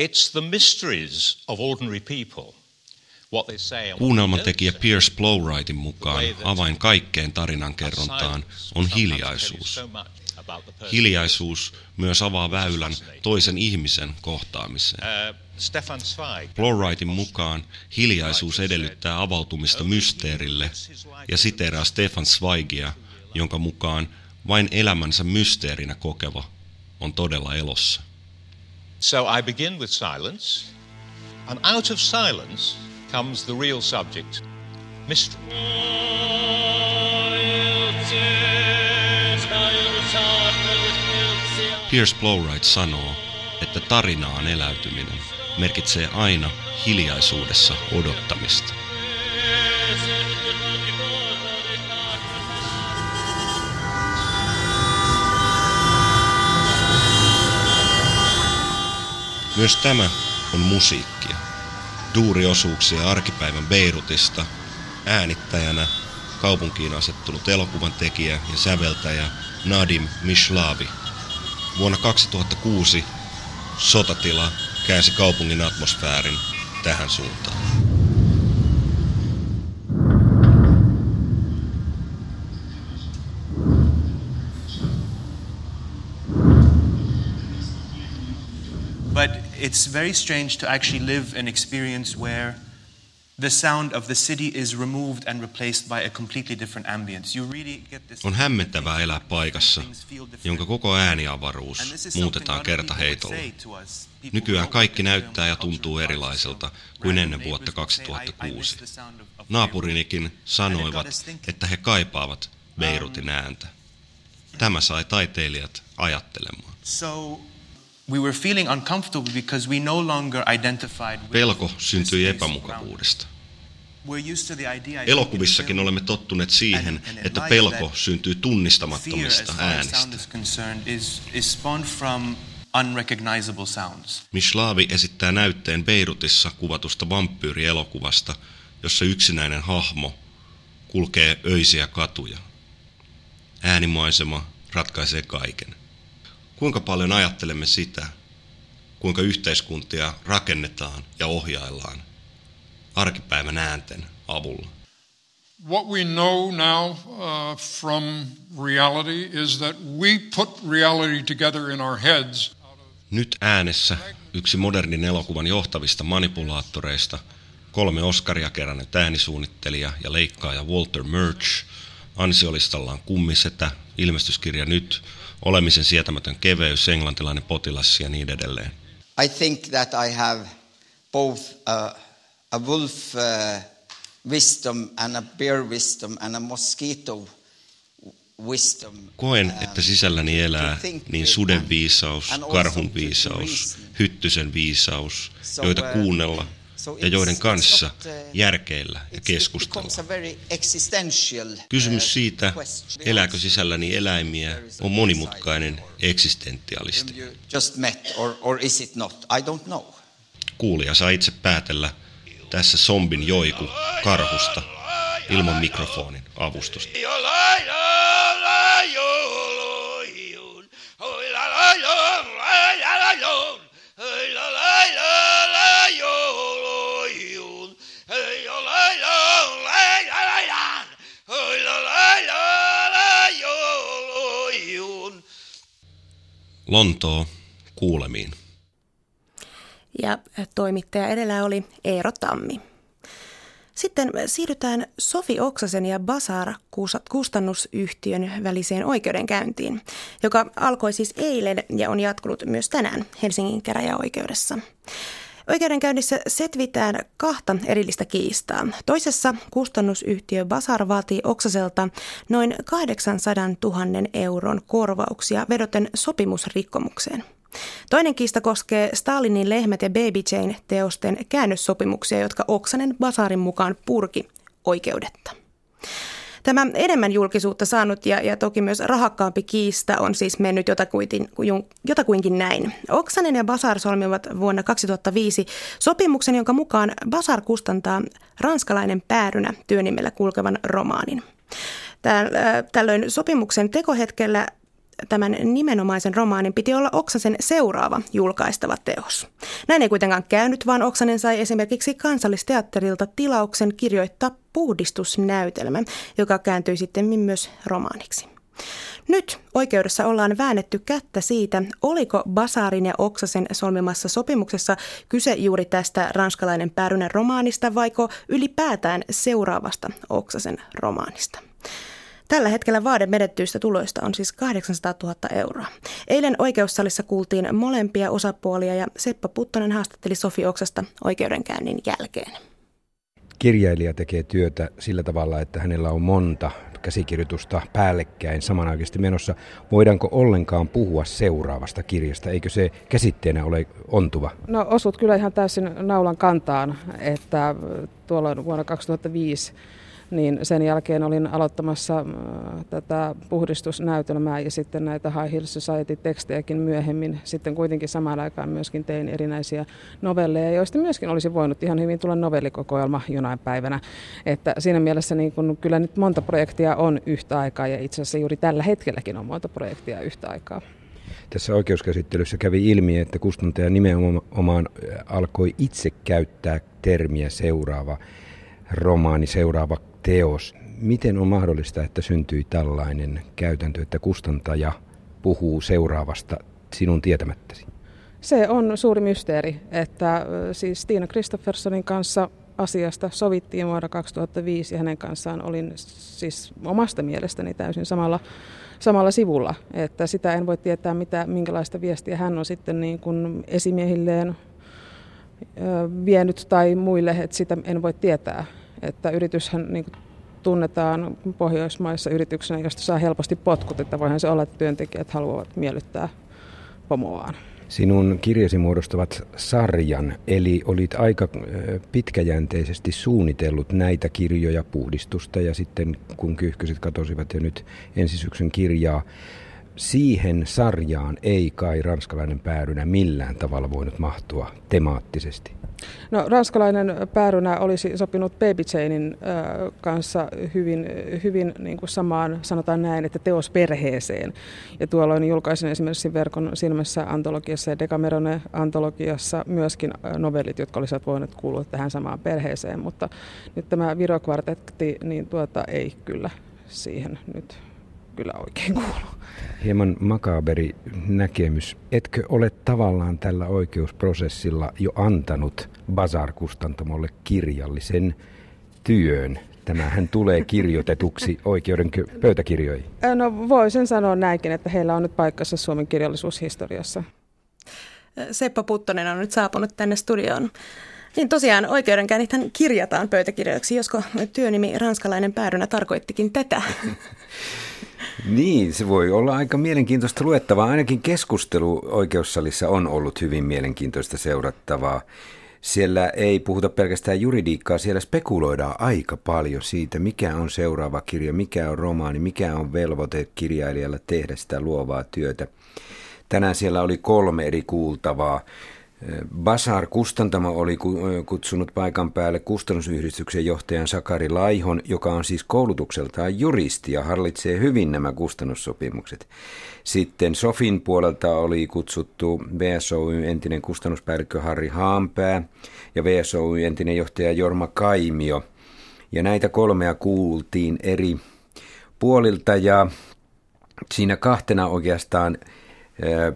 It's the mysteries of ordinary people. What they say and what they Kuunnelman don't tekijä say. Pierce Plowrightin mukaan avain kaikkeen tarinan kerrontaan on hiljaisuus. Hiljaisuus myös avaa väylän toisen ihmisen kohtaamiseen. Uh. Plowrightin mukaan hiljaisuus edellyttää avautumista mysteerille ja siteeraa Stefan Zweigia, jonka mukaan vain elämänsä mysteerinä kokeva on todella elossa. So I begin with silence, and out of silence comes the real subject, mystery. Pierce Plowright sanoo, että tarinaan eläytyminen merkitsee aina hiljaisuudessa odottamista. Myös tämä on musiikkia. Duuriosuuksia arkipäivän Beirutista, äänittäjänä kaupunkiin asettunut elokuvan tekijä ja säveltäjä Nadim Mishlavi. Vuonna 2006 sotatila käänsi kaupungin atmosfäärin tähän suuntaan. It's very strange to actually live an experience where the sound of the city is removed and replaced by a completely different ambience. You really get this On hämmentävää elää paikassa, jonka koko ääniavaruus muutetaan kertaheitolla. Nykyään kaikki näyttää ja tuntuu erilaiselta kuin ennen vuotta neighbors would say, I- I 2006. miss the sound of- of Naapurinikin sanoivat, että he kaipaavat Beirutin ääntä. Tämä sai taiteilijat ajattelemaan. So we were feeling uncomfortable because we no longer identified with Pelko syntyi epämukavuudesta. Elokuvissakin in olemme tottuneet siihen, että pelko syntyy tunnistamattomista äänistä. Mishlavi esittää näytteen Beirutissa kuvatusta vampyyrielokuvasta, jossa yksinäinen hahmo kulkee öisiä katuja. Äänimaisema ratkaisee kaiken. Kuinka paljon ajattelemme sitä, kuinka yhteiskuntia rakennetaan ja ohjaillaan arkipäivän äänten avulla. What we know now uh, from reality is that we put reality together in our heads. Nyt äänessä yksi modernin elokuvan johtavista manipulaattoreista, kolme Oscaria kerännyt äänisuunnittelija ja leikkaaja Walter Murch, ansiolistallaan kummisetä, ilmestyskirja nyt, olemisen sietämätön keveys, englantilainen potilas ja niin edelleen. I think that I have both a, a wolf uh, wisdom and a bear wisdom and a mosquito wisdom. Koen, um, että sisälläni elää niin suden viisaus, karhun viisaus, hyttysen viisaus, joita uh, kuunnella ja joiden kanssa uh, järkeillä ja keskustella. uh, Kysymys siitä, elääkö sisälläni eläimiä, on monimutkainen eksistentialisti. Kuulija saa itse päätellä tässä zombin joiku karhusta ilman mikrofonin avustusta. Lontoo kuulemiin. Ja toimittaja edellä oli Eero Tammi. Sitten siirrytään Sofi Oksasen ja Basar kustannusyhtiön väliseen oikeudenkäyntiin, joka alkoi siis eilen ja on jatkunut myös tänään Helsingin käräjäoikeudessa. Oikeudenkäynnissä setvitään kahta erillistä kiistaa. Toisessa kustannusyhtiö Basar vaatii Oksaselta noin 800 000 euron korvauksia vedoten sopimusrikkomukseen. Toinen kiista koskee Stalinin lehmät ja Baby Jane teosten käännössopimuksia, jotka Oksanen Basarin mukaan purki oikeudetta. Tämä enemmän julkisuutta saanut ja, ja toki myös rahakkaampi kiista on siis mennyt jotakuinkin, jotakuinkin näin. Oksanen ja Basar solmivat vuonna 2005 sopimuksen, jonka mukaan Basar kustantaa ranskalainen päärynä työnimellä kulkevan romaanin. Tällöin sopimuksen tekohetkellä tämän nimenomaisen romaanin piti olla Oksasen seuraava julkaistava teos. Näin ei kuitenkaan käynyt, vaan Oksanen sai esimerkiksi kansallisteatterilta tilauksen kirjoittaa puhdistusnäytelmä, joka kääntyi sitten myös romaaniksi. Nyt oikeudessa ollaan väännetty kättä siitä, oliko Basarin ja Oksasen solmimassa sopimuksessa kyse juuri tästä ranskalainen päärynän romaanista vaiko ylipäätään seuraavasta Oksasen romaanista. Tällä hetkellä vaade menettyistä tuloista on siis 800 000 euroa. Eilen oikeussalissa kuultiin molempia osapuolia ja Seppa Puttonen haastatteli Sofi Oksasta oikeudenkäynnin jälkeen. Kirjailija tekee työtä sillä tavalla, että hänellä on monta käsikirjoitusta päällekkäin samanaikaisesti menossa. Voidaanko ollenkaan puhua seuraavasta kirjasta? Eikö se käsitteenä ole ontuva? No osut kyllä ihan täysin naulan kantaan, että tuolla vuonna 2005 niin sen jälkeen olin aloittamassa äh, tätä puhdistusnäytelmää ja sitten näitä High Hills Society-tekstejäkin myöhemmin. Sitten kuitenkin samaan aikaan myöskin tein erinäisiä novelleja, joista myöskin olisi voinut ihan hyvin tulla novellikokoelma jonain päivänä. Että siinä mielessä niin kun kyllä nyt monta projektia on yhtä aikaa ja itse asiassa juuri tällä hetkelläkin on monta projektia yhtä aikaa. Tässä oikeuskäsittelyssä kävi ilmi, että kustantaja nimenomaan alkoi itse käyttää termiä seuraava romaani, seuraava teos. Miten on mahdollista, että syntyi tällainen käytäntö, että kustantaja puhuu seuraavasta sinun tietämättäsi? Se on suuri mysteeri, että siis Tiina Kristoffersonin kanssa asiasta sovittiin vuonna 2005 ja hänen kanssaan olin siis omasta mielestäni täysin samalla, samalla sivulla. Että sitä en voi tietää, mitä, minkälaista viestiä hän on sitten niin kuin esimiehilleen vienyt tai muille, että sitä en voi tietää. Että yrityshän niin kuin tunnetaan Pohjoismaissa yrityksenä, josta saa helposti potkut, että voihan se olla, että työntekijät haluavat miellyttää pomoaan. Sinun kirjasi muodostavat sarjan, eli olit aika pitkäjänteisesti suunnitellut näitä kirjoja puhdistusta ja sitten kun kyyhkyset katosivat ja nyt ensi syksyn kirjaa, siihen sarjaan ei kai ranskalainen päärynä millään tavalla voinut mahtua temaattisesti. No, ranskalainen päärynä olisi sopinut Baby Janein äh, kanssa hyvin, hyvin niin kuin samaan, sanotaan näin, että teosperheeseen. Ja tuolloin julkaisin esimerkiksi Verkon silmässä antologiassa ja Decamerone antologiassa myöskin novellit, jotka olisivat voineet kuulua tähän samaan perheeseen. Mutta nyt tämä Viro kvartetti, niin tuota ei kyllä siihen nyt kyllä oikein kuulu. Hieman makaberi näkemys. Etkö ole tavallaan tällä oikeusprosessilla jo antanut Bazar-kustantamolle kirjallisen työn? Tämähän tulee kirjoitetuksi oikeuden pöytäkirjoihin. No voisin sanoa näinkin, että heillä on nyt paikkansa Suomen kirjallisuushistoriassa. Seppo Puttonen on nyt saapunut tänne studioon. Niin tosiaan oikeudenkäynnithän kirjataan pöytäkirjoiksi, josko työnimi ranskalainen päärynä tarkoittikin tätä. Niin, se voi olla aika mielenkiintoista luettavaa. Ainakin keskustelu oikeussalissa on ollut hyvin mielenkiintoista seurattavaa. Siellä ei puhuta pelkästään juridiikkaa, siellä spekuloidaan aika paljon siitä, mikä on seuraava kirja, mikä on romaani, mikä on velvoite kirjailijalla tehdä sitä luovaa työtä. Tänään siellä oli kolme eri kuultavaa. Basar Kustantamo oli kutsunut paikan päälle kustannusyhdistyksen johtajan Sakari Laihon, joka on siis koulutukseltaan juristi ja hallitsee hyvin nämä kustannussopimukset. Sitten Sofin puolelta oli kutsuttu VSOY entinen kustannuspäällikkö Harri Haanpää ja VSOY entinen johtaja Jorma Kaimio. Ja näitä kolmea kuultiin eri puolilta ja siinä kahtena oikeastaan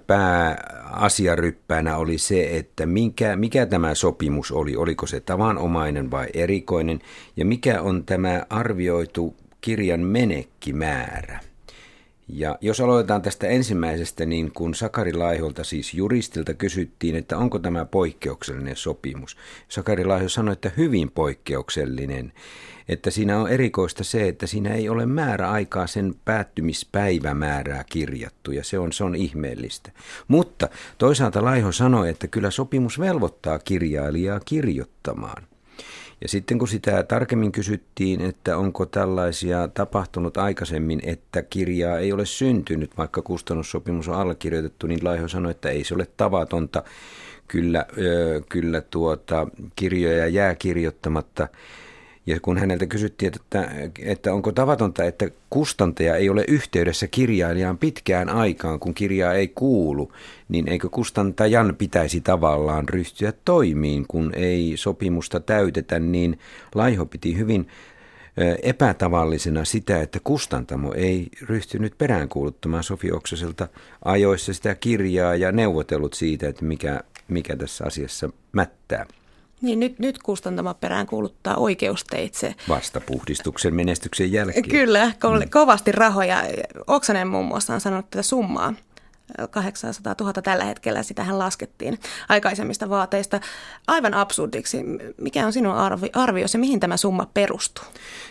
pääasiaryppäänä oli se, että mikä, mikä tämä sopimus oli, oliko se tavanomainen vai erikoinen, ja mikä on tämä arvioitu kirjan menekkimäärä. Ja jos aloitetaan tästä ensimmäisestä, niin kun Sakari Laiholta, siis juristilta, kysyttiin, että onko tämä poikkeuksellinen sopimus. Sakari Laiho sanoi, että hyvin poikkeuksellinen. Että siinä on erikoista se, että siinä ei ole määräaikaa sen päättymispäivämäärää kirjattu, ja se on, se on ihmeellistä. Mutta toisaalta Laiho sanoi, että kyllä sopimus velvoittaa kirjailijaa kirjoittamaan. Ja sitten kun sitä tarkemmin kysyttiin, että onko tällaisia tapahtunut aikaisemmin, että kirjaa ei ole syntynyt, vaikka kustannussopimus on allekirjoitettu, niin Laiho sanoi, että ei se ole tavatonta. Kyllä, ö, kyllä tuota, kirjoja jää kirjoittamatta. Ja kun häneltä kysyttiin, että, että onko tavatonta, että kustantaja ei ole yhteydessä kirjailijaan pitkään aikaan, kun kirjaa ei kuulu, niin eikö kustantajan pitäisi tavallaan ryhtyä toimiin, kun ei sopimusta täytetä, niin Laiho piti hyvin epätavallisena sitä, että kustantamo ei ryhtynyt peräänkuuluttamaan Sofi Oksaselta ajoissa sitä kirjaa ja neuvotellut siitä, että mikä, mikä tässä asiassa mättää. Niin nyt, nyt kustantama perään kuuluttaa oikeusteitse. Vastapuhdistuksen menestyksen jälkeen. Kyllä, ko- mm. kovasti rahoja. Oksanen muun muassa on sanonut tätä summaa. 800 000 tällä hetkellä, sitä hän laskettiin aikaisemmista vaateista. Aivan absurdiksi. Mikä on sinun arvi, arviosi, mihin tämä summa perustuu?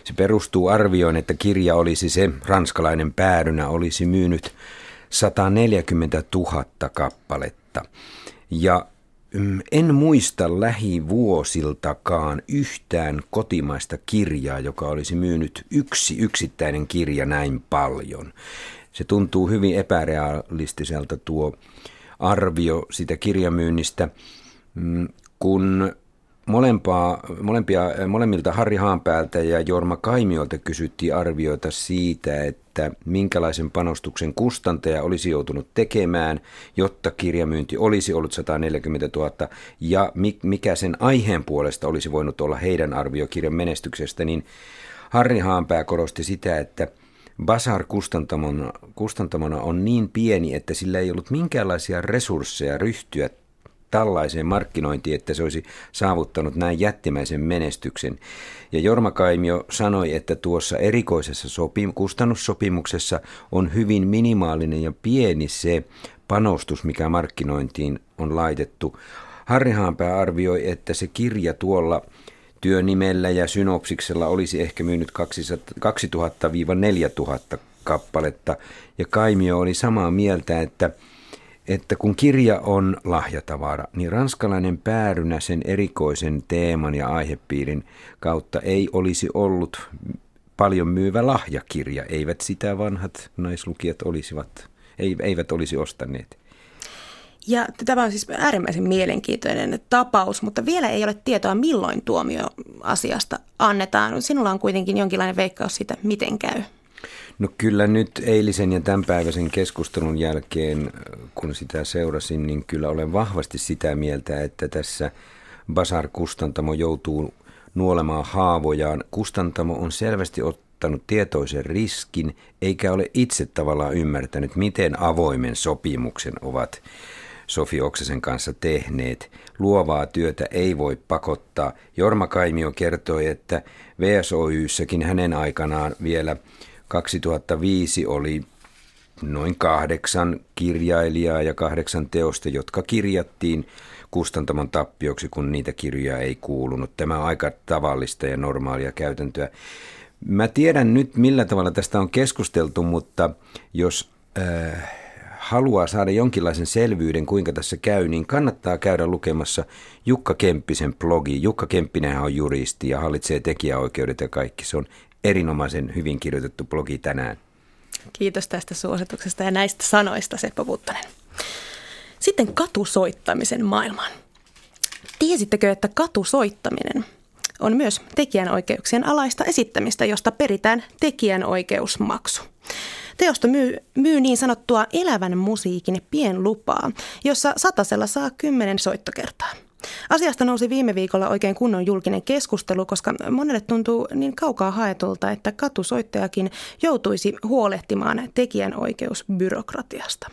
Se perustuu arvioon, että kirja olisi se, ranskalainen päärynä olisi myynyt 140 000 kappaletta. Ja en muista lähivuosiltakaan yhtään kotimaista kirjaa, joka olisi myynyt yksi yksittäinen kirja näin paljon. Se tuntuu hyvin epärealistiselta tuo arvio sitä kirjamyynnistä, mm, kun molempaa, molempia, molemmilta Harri Haanpäältä ja Jorma Kaimiolta kysyttiin arvioita siitä, että minkälaisen panostuksen kustantaja olisi joutunut tekemään, jotta kirjamyynti olisi ollut 140 000 ja mikä sen aiheen puolesta olisi voinut olla heidän arvio kirjan menestyksestä, niin Harri Haanpää korosti sitä, että Basar kustantamona, kustantamona on niin pieni, että sillä ei ollut minkäänlaisia resursseja ryhtyä tällaiseen markkinointiin, että se olisi saavuttanut näin jättimäisen menestyksen. Ja Jorma Kaimio sanoi, että tuossa erikoisessa sopim- kustannussopimuksessa on hyvin minimaalinen ja pieni se panostus, mikä markkinointiin on laitettu. Harri Haanpää arvioi, että se kirja tuolla työnimellä ja synopsiksella olisi ehkä myynyt 2000-4000 kappaletta. Ja Kaimio oli samaa mieltä, että että kun kirja on lahjatavara, niin ranskalainen päärynä sen erikoisen teeman ja aihepiirin kautta ei olisi ollut paljon myyvä lahjakirja. Eivät sitä vanhat naislukijat olisivat, eivät olisi ostaneet. Ja tämä on siis äärimmäisen mielenkiintoinen tapaus, mutta vielä ei ole tietoa, milloin tuomio asiasta annetaan. Sinulla on kuitenkin jonkinlainen veikkaus siitä, miten käy. No kyllä nyt eilisen ja tämänpäiväisen keskustelun jälkeen, kun sitä seurasin, niin kyllä olen vahvasti sitä mieltä, että tässä Basar Kustantamo joutuu nuolemaan haavojaan. Kustantamo on selvästi ottanut tietoisen riskin, eikä ole itse tavallaan ymmärtänyt, miten avoimen sopimuksen ovat Sofi Oksasen kanssa tehneet. Luovaa työtä ei voi pakottaa. Jorma Kaimio kertoi, että VSOYssäkin hänen aikanaan vielä – 2005 oli noin kahdeksan kirjailijaa ja kahdeksan teosta, jotka kirjattiin kustantamon tappioksi, kun niitä kirjoja ei kuulunut. Tämä on aika tavallista ja normaalia käytäntöä. Mä tiedän nyt, millä tavalla tästä on keskusteltu, mutta jos äh, haluaa saada jonkinlaisen selvyyden, kuinka tässä käy, niin kannattaa käydä lukemassa Jukka Kemppisen blogi. Jukka Kemppinen on juristi ja hallitsee tekijäoikeudet ja kaikki. Se on erinomaisen hyvin kirjoitettu blogi tänään. Kiitos tästä suosituksesta ja näistä sanoista, Seppo Puttonen. Sitten katusoittamisen maailmaan. Tiesittekö, että katusoittaminen on myös tekijänoikeuksien alaista esittämistä, josta peritään tekijänoikeusmaksu? Teosto myy, myy niin sanottua elävän musiikin pienlupaa, jossa satasella saa kymmenen soittokertaa. Asiasta nousi viime viikolla oikein kunnon julkinen keskustelu, koska monelle tuntuu niin kaukaa haetulta, että katusoittajakin joutuisi huolehtimaan tekijänoikeusbyrokratiasta.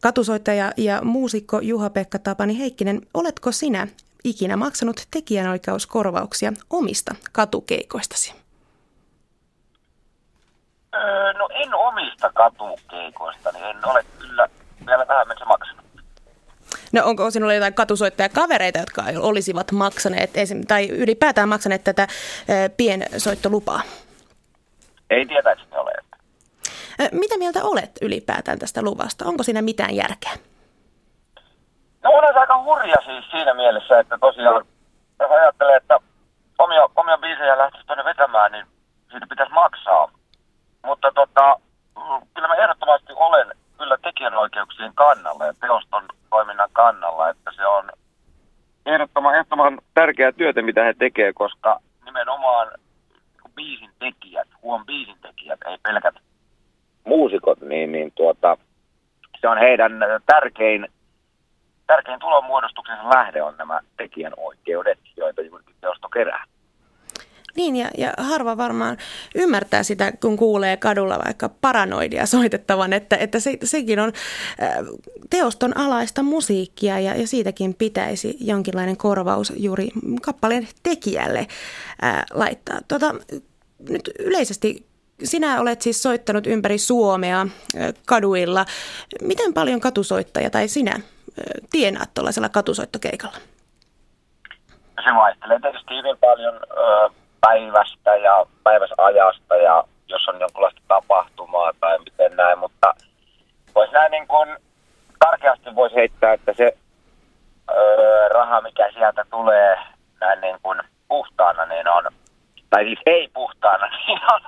Katusoittaja ja muusikko Juha-Pekka Tapani Heikkinen, oletko sinä ikinä maksanut tekijänoikeuskorvauksia omista katukeikoistasi? Öö, no en omista katukeikoista, niin en ole kyllä vielä tähän mennessä maksanut. No onko sinulla jotain katusoittajakavereita, jotka olisivat maksaneet, tai ylipäätään maksaneet tätä piensoittolupaa? Ei tietääkseni ole. Mitä mieltä olet ylipäätään tästä luvasta? Onko siinä mitään järkeä? No on aika hurja siis siinä mielessä, että tosiaan jos ajattelee, että omia, omia biisejä lähtisi tuonne vetämään, niin siitä pitäisi maksaa. Mutta tota, kyllä mä ehdottomasti olen tekijänoikeuksien kannalla ja teoston toiminnan kannalla, että se on ehdottoman, ehdottoman tärkeää työtä, mitä he tekevät, koska nimenomaan biisin tekijät, huom biisin tekijät, ei pelkät muusikot, niin, niin tuota, se on heidän tärkein, tärkein tulonmuodostuksensa lähde on nämä tekijänoikeudet, joita juuri teosto kerää. Niin, ja, ja harva varmaan ymmärtää sitä, kun kuulee kadulla vaikka paranoidia soitettavan, että, että se, sekin on äh, teoston alaista musiikkia ja, ja siitäkin pitäisi jonkinlainen korvaus juuri kappaleen tekijälle äh, laittaa. Tota, nyt yleisesti sinä olet siis soittanut ympäri Suomea äh, kaduilla. Miten paljon katusoittaja tai sinä tienaat tuollaisella katusoittokeikalla? Se vaihtelee tietysti hyvin paljon. Äh päivästä ja päiväsajasta ja jos on jonkinlaista tapahtumaa tai miten näin, mutta voisi näin niin kuin karkeasti voisi heittää, että se öö, raha, mikä sieltä tulee näin niin kuin puhtaana, niin on, tai siis ei puhtaana, niin on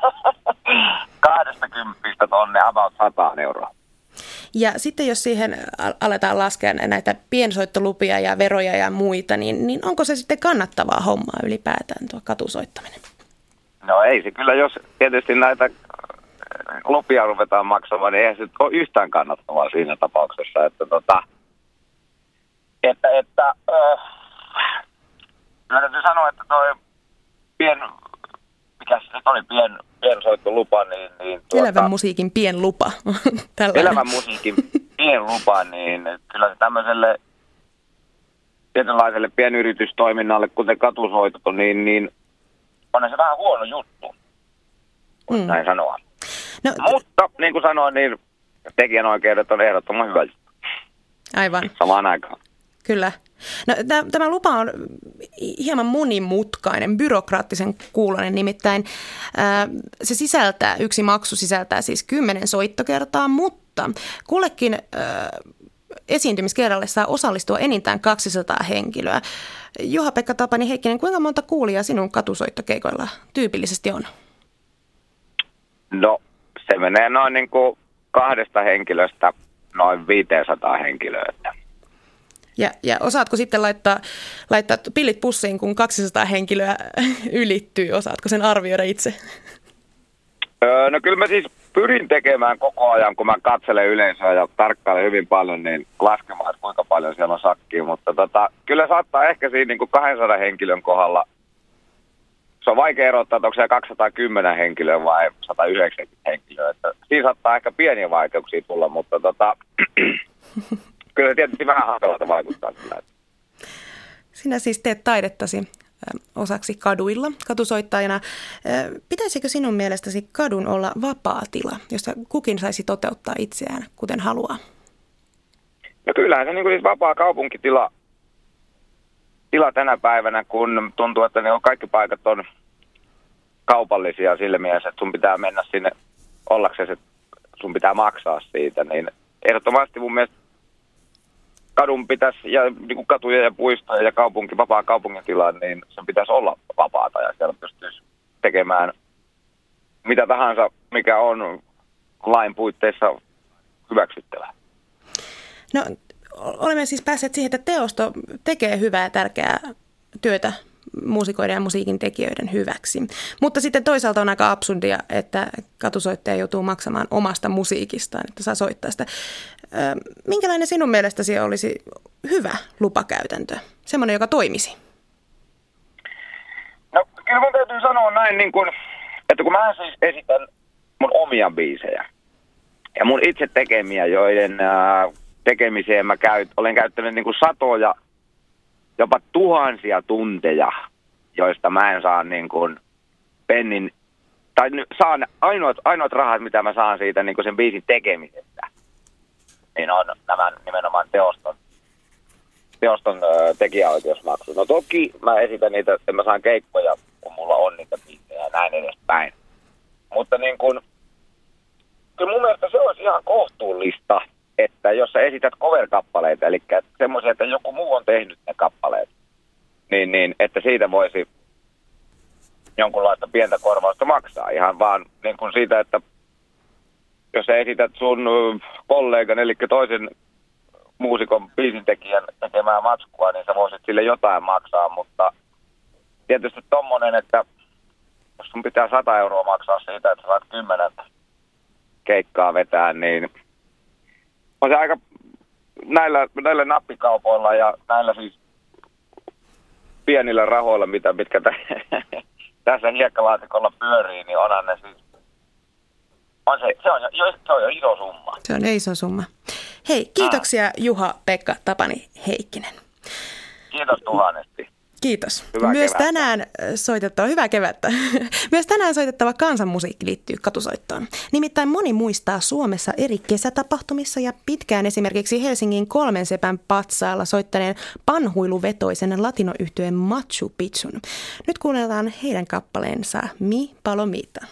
20 tonne about 100 euroa. Ja sitten jos siihen aletaan laskea näitä piensoittolupia ja veroja ja muita, niin, niin onko se sitten kannattavaa hommaa ylipäätään tuo katusoittaminen? No ei se kyllä, jos tietysti näitä lupia ruvetaan maksamaan, niin eihän se ole yhtään kannattavaa siinä tapauksessa, että tota, että, että äh, täytyy sanoa, että toi pien, mikä se oli, pien, piensoittolupa, niin... niin tuota, elävän musiikin pienlupa. elävän musiikin pienlupa, niin kyllä se tämmöiselle tietynlaiselle pienyritystoiminnalle, kuten katusoitot, niin, niin on se vähän huono juttu, mm. näin sanoa. No, Mutta niin kuin sanoin, niin tekijänoikeudet on ehdottoman hyvä Aivan. Samaan aikaan. Kyllä. No, tämä lupa on hieman monimutkainen, byrokraattisen kuulonen nimittäin. Se sisältää, yksi maksu sisältää siis kymmenen soittokertaa, mutta kullekin esiintymiskerralle saa osallistua enintään 200 henkilöä. Juha-Pekka Tapani Heikkinen, kuinka monta kuulijaa sinun katusoittokeikoilla tyypillisesti on? No, se menee noin niin kuin kahdesta henkilöstä noin 500 henkilöä. Ja, ja osaatko sitten laittaa, laittaa pillit pussiin, kun 200 henkilöä ylittyy? Osaatko sen arvioida itse? Öö, no kyllä mä siis pyrin tekemään koko ajan, kun mä katselen yleisöä ja tarkkailen hyvin paljon, niin laskemaan, että kuinka paljon siellä on sakkia. Mutta tota, kyllä saattaa ehkä siinä niin kuin 200 henkilön kohdalla, se on vaikea erottaa, että onko se 210 henkilöä vai 190 henkilöä. Että siinä saattaa ehkä pieniä vaikeuksia tulla, mutta tota, kyllä se tietysti vähän hankalalta vaikuttaa. Sinä siis teet taidettasi osaksi kaduilla katusoittajana. Pitäisikö sinun mielestäsi kadun olla vapaa tila, jossa kukin saisi toteuttaa itseään kuten haluaa? No kyllähän se niin kuin siis vapaa kaupunkitila tila tänä päivänä, kun tuntuu, että ne on kaikki paikat on kaupallisia sillä mielessä, että sun pitää mennä sinne ollaksesi, että sun pitää maksaa siitä, niin ehdottomasti mun mielestä kadun pitäisi, ja niin kuin katuja ja puistoja ja kaupunki, vapaa tila, niin sen pitäisi olla vapaata ja siellä pystyisi tekemään mitä tahansa, mikä on lain puitteissa hyväksyttävää. No, olemme siis päässeet siihen, että teosto tekee hyvää ja tärkeää työtä muusikoiden ja musiikin tekijöiden hyväksi. Mutta sitten toisaalta on aika absurdia, että katusoittaja joutuu maksamaan omasta musiikistaan, että saa soittaa sitä. Minkälainen sinun mielestäsi olisi hyvä lupakäytäntö? Semmoinen, joka toimisi? No kyllä mun täytyy sanoa näin, niin kun, että kun mä siis esitän mun omia biisejä ja mun itse tekemiä, joiden tekemiseen mä käyt, olen käyttänyt niin kuin satoja, jopa tuhansia tunteja, joista mä en saa niin kuin pennin, tai saan ainoat, ainoat rahat, mitä mä saan siitä niin kuin sen biisin tekemisestä, niin on nämä nimenomaan teoston, teoston ö, tekijäoikeusmaksu. No toki mä esitän niitä, että mä saan keikkoja, kun mulla on niitä biisejä ja näin edespäin. Mutta niin kuin, kyllä mun mielestä se olisi ihan kohtuullista, että jos sä esität cover-kappaleita, eli semmoisia, että joku muu on tehnyt ne kappaleet, niin, niin että siitä voisi jonkunlaista pientä korvausta maksaa. Ihan vaan niin kuin siitä, että jos sä esität sun kollegan, eli toisen muusikon biisintekijän tekemää matskua, niin sä voisit sille jotain maksaa, mutta tietysti tommonen, että jos sun pitää 100 euroa maksaa siitä, että saat 10 keikkaa vetää, niin on se aika näillä, näillä nappikaupoilla ja näillä siis pienillä rahoilla, mitä, mitkä t- tässä hiekkalaatikolla pyörii, niin onhan ne siis on se, se, on, jo, se on jo iso summa. Se on iso summa. Hei, kiitoksia Juha, Pekka, Tapani, Heikkinen. Kiitos tuhannesti. Kiitos. Hyvää Myös kevättä. tänään soitettava, hyvää kevättä. Myös tänään soitettava kansanmusiikki liittyy katusoittoon. Nimittäin moni muistaa Suomessa eri kesätapahtumissa ja pitkään esimerkiksi Helsingin kolmen sepän patsaalla soittaneen panhuiluvetoisen latinoyhtyeen Machu Picchun. Nyt kuunnellaan heidän kappaleensa Mi Palomita.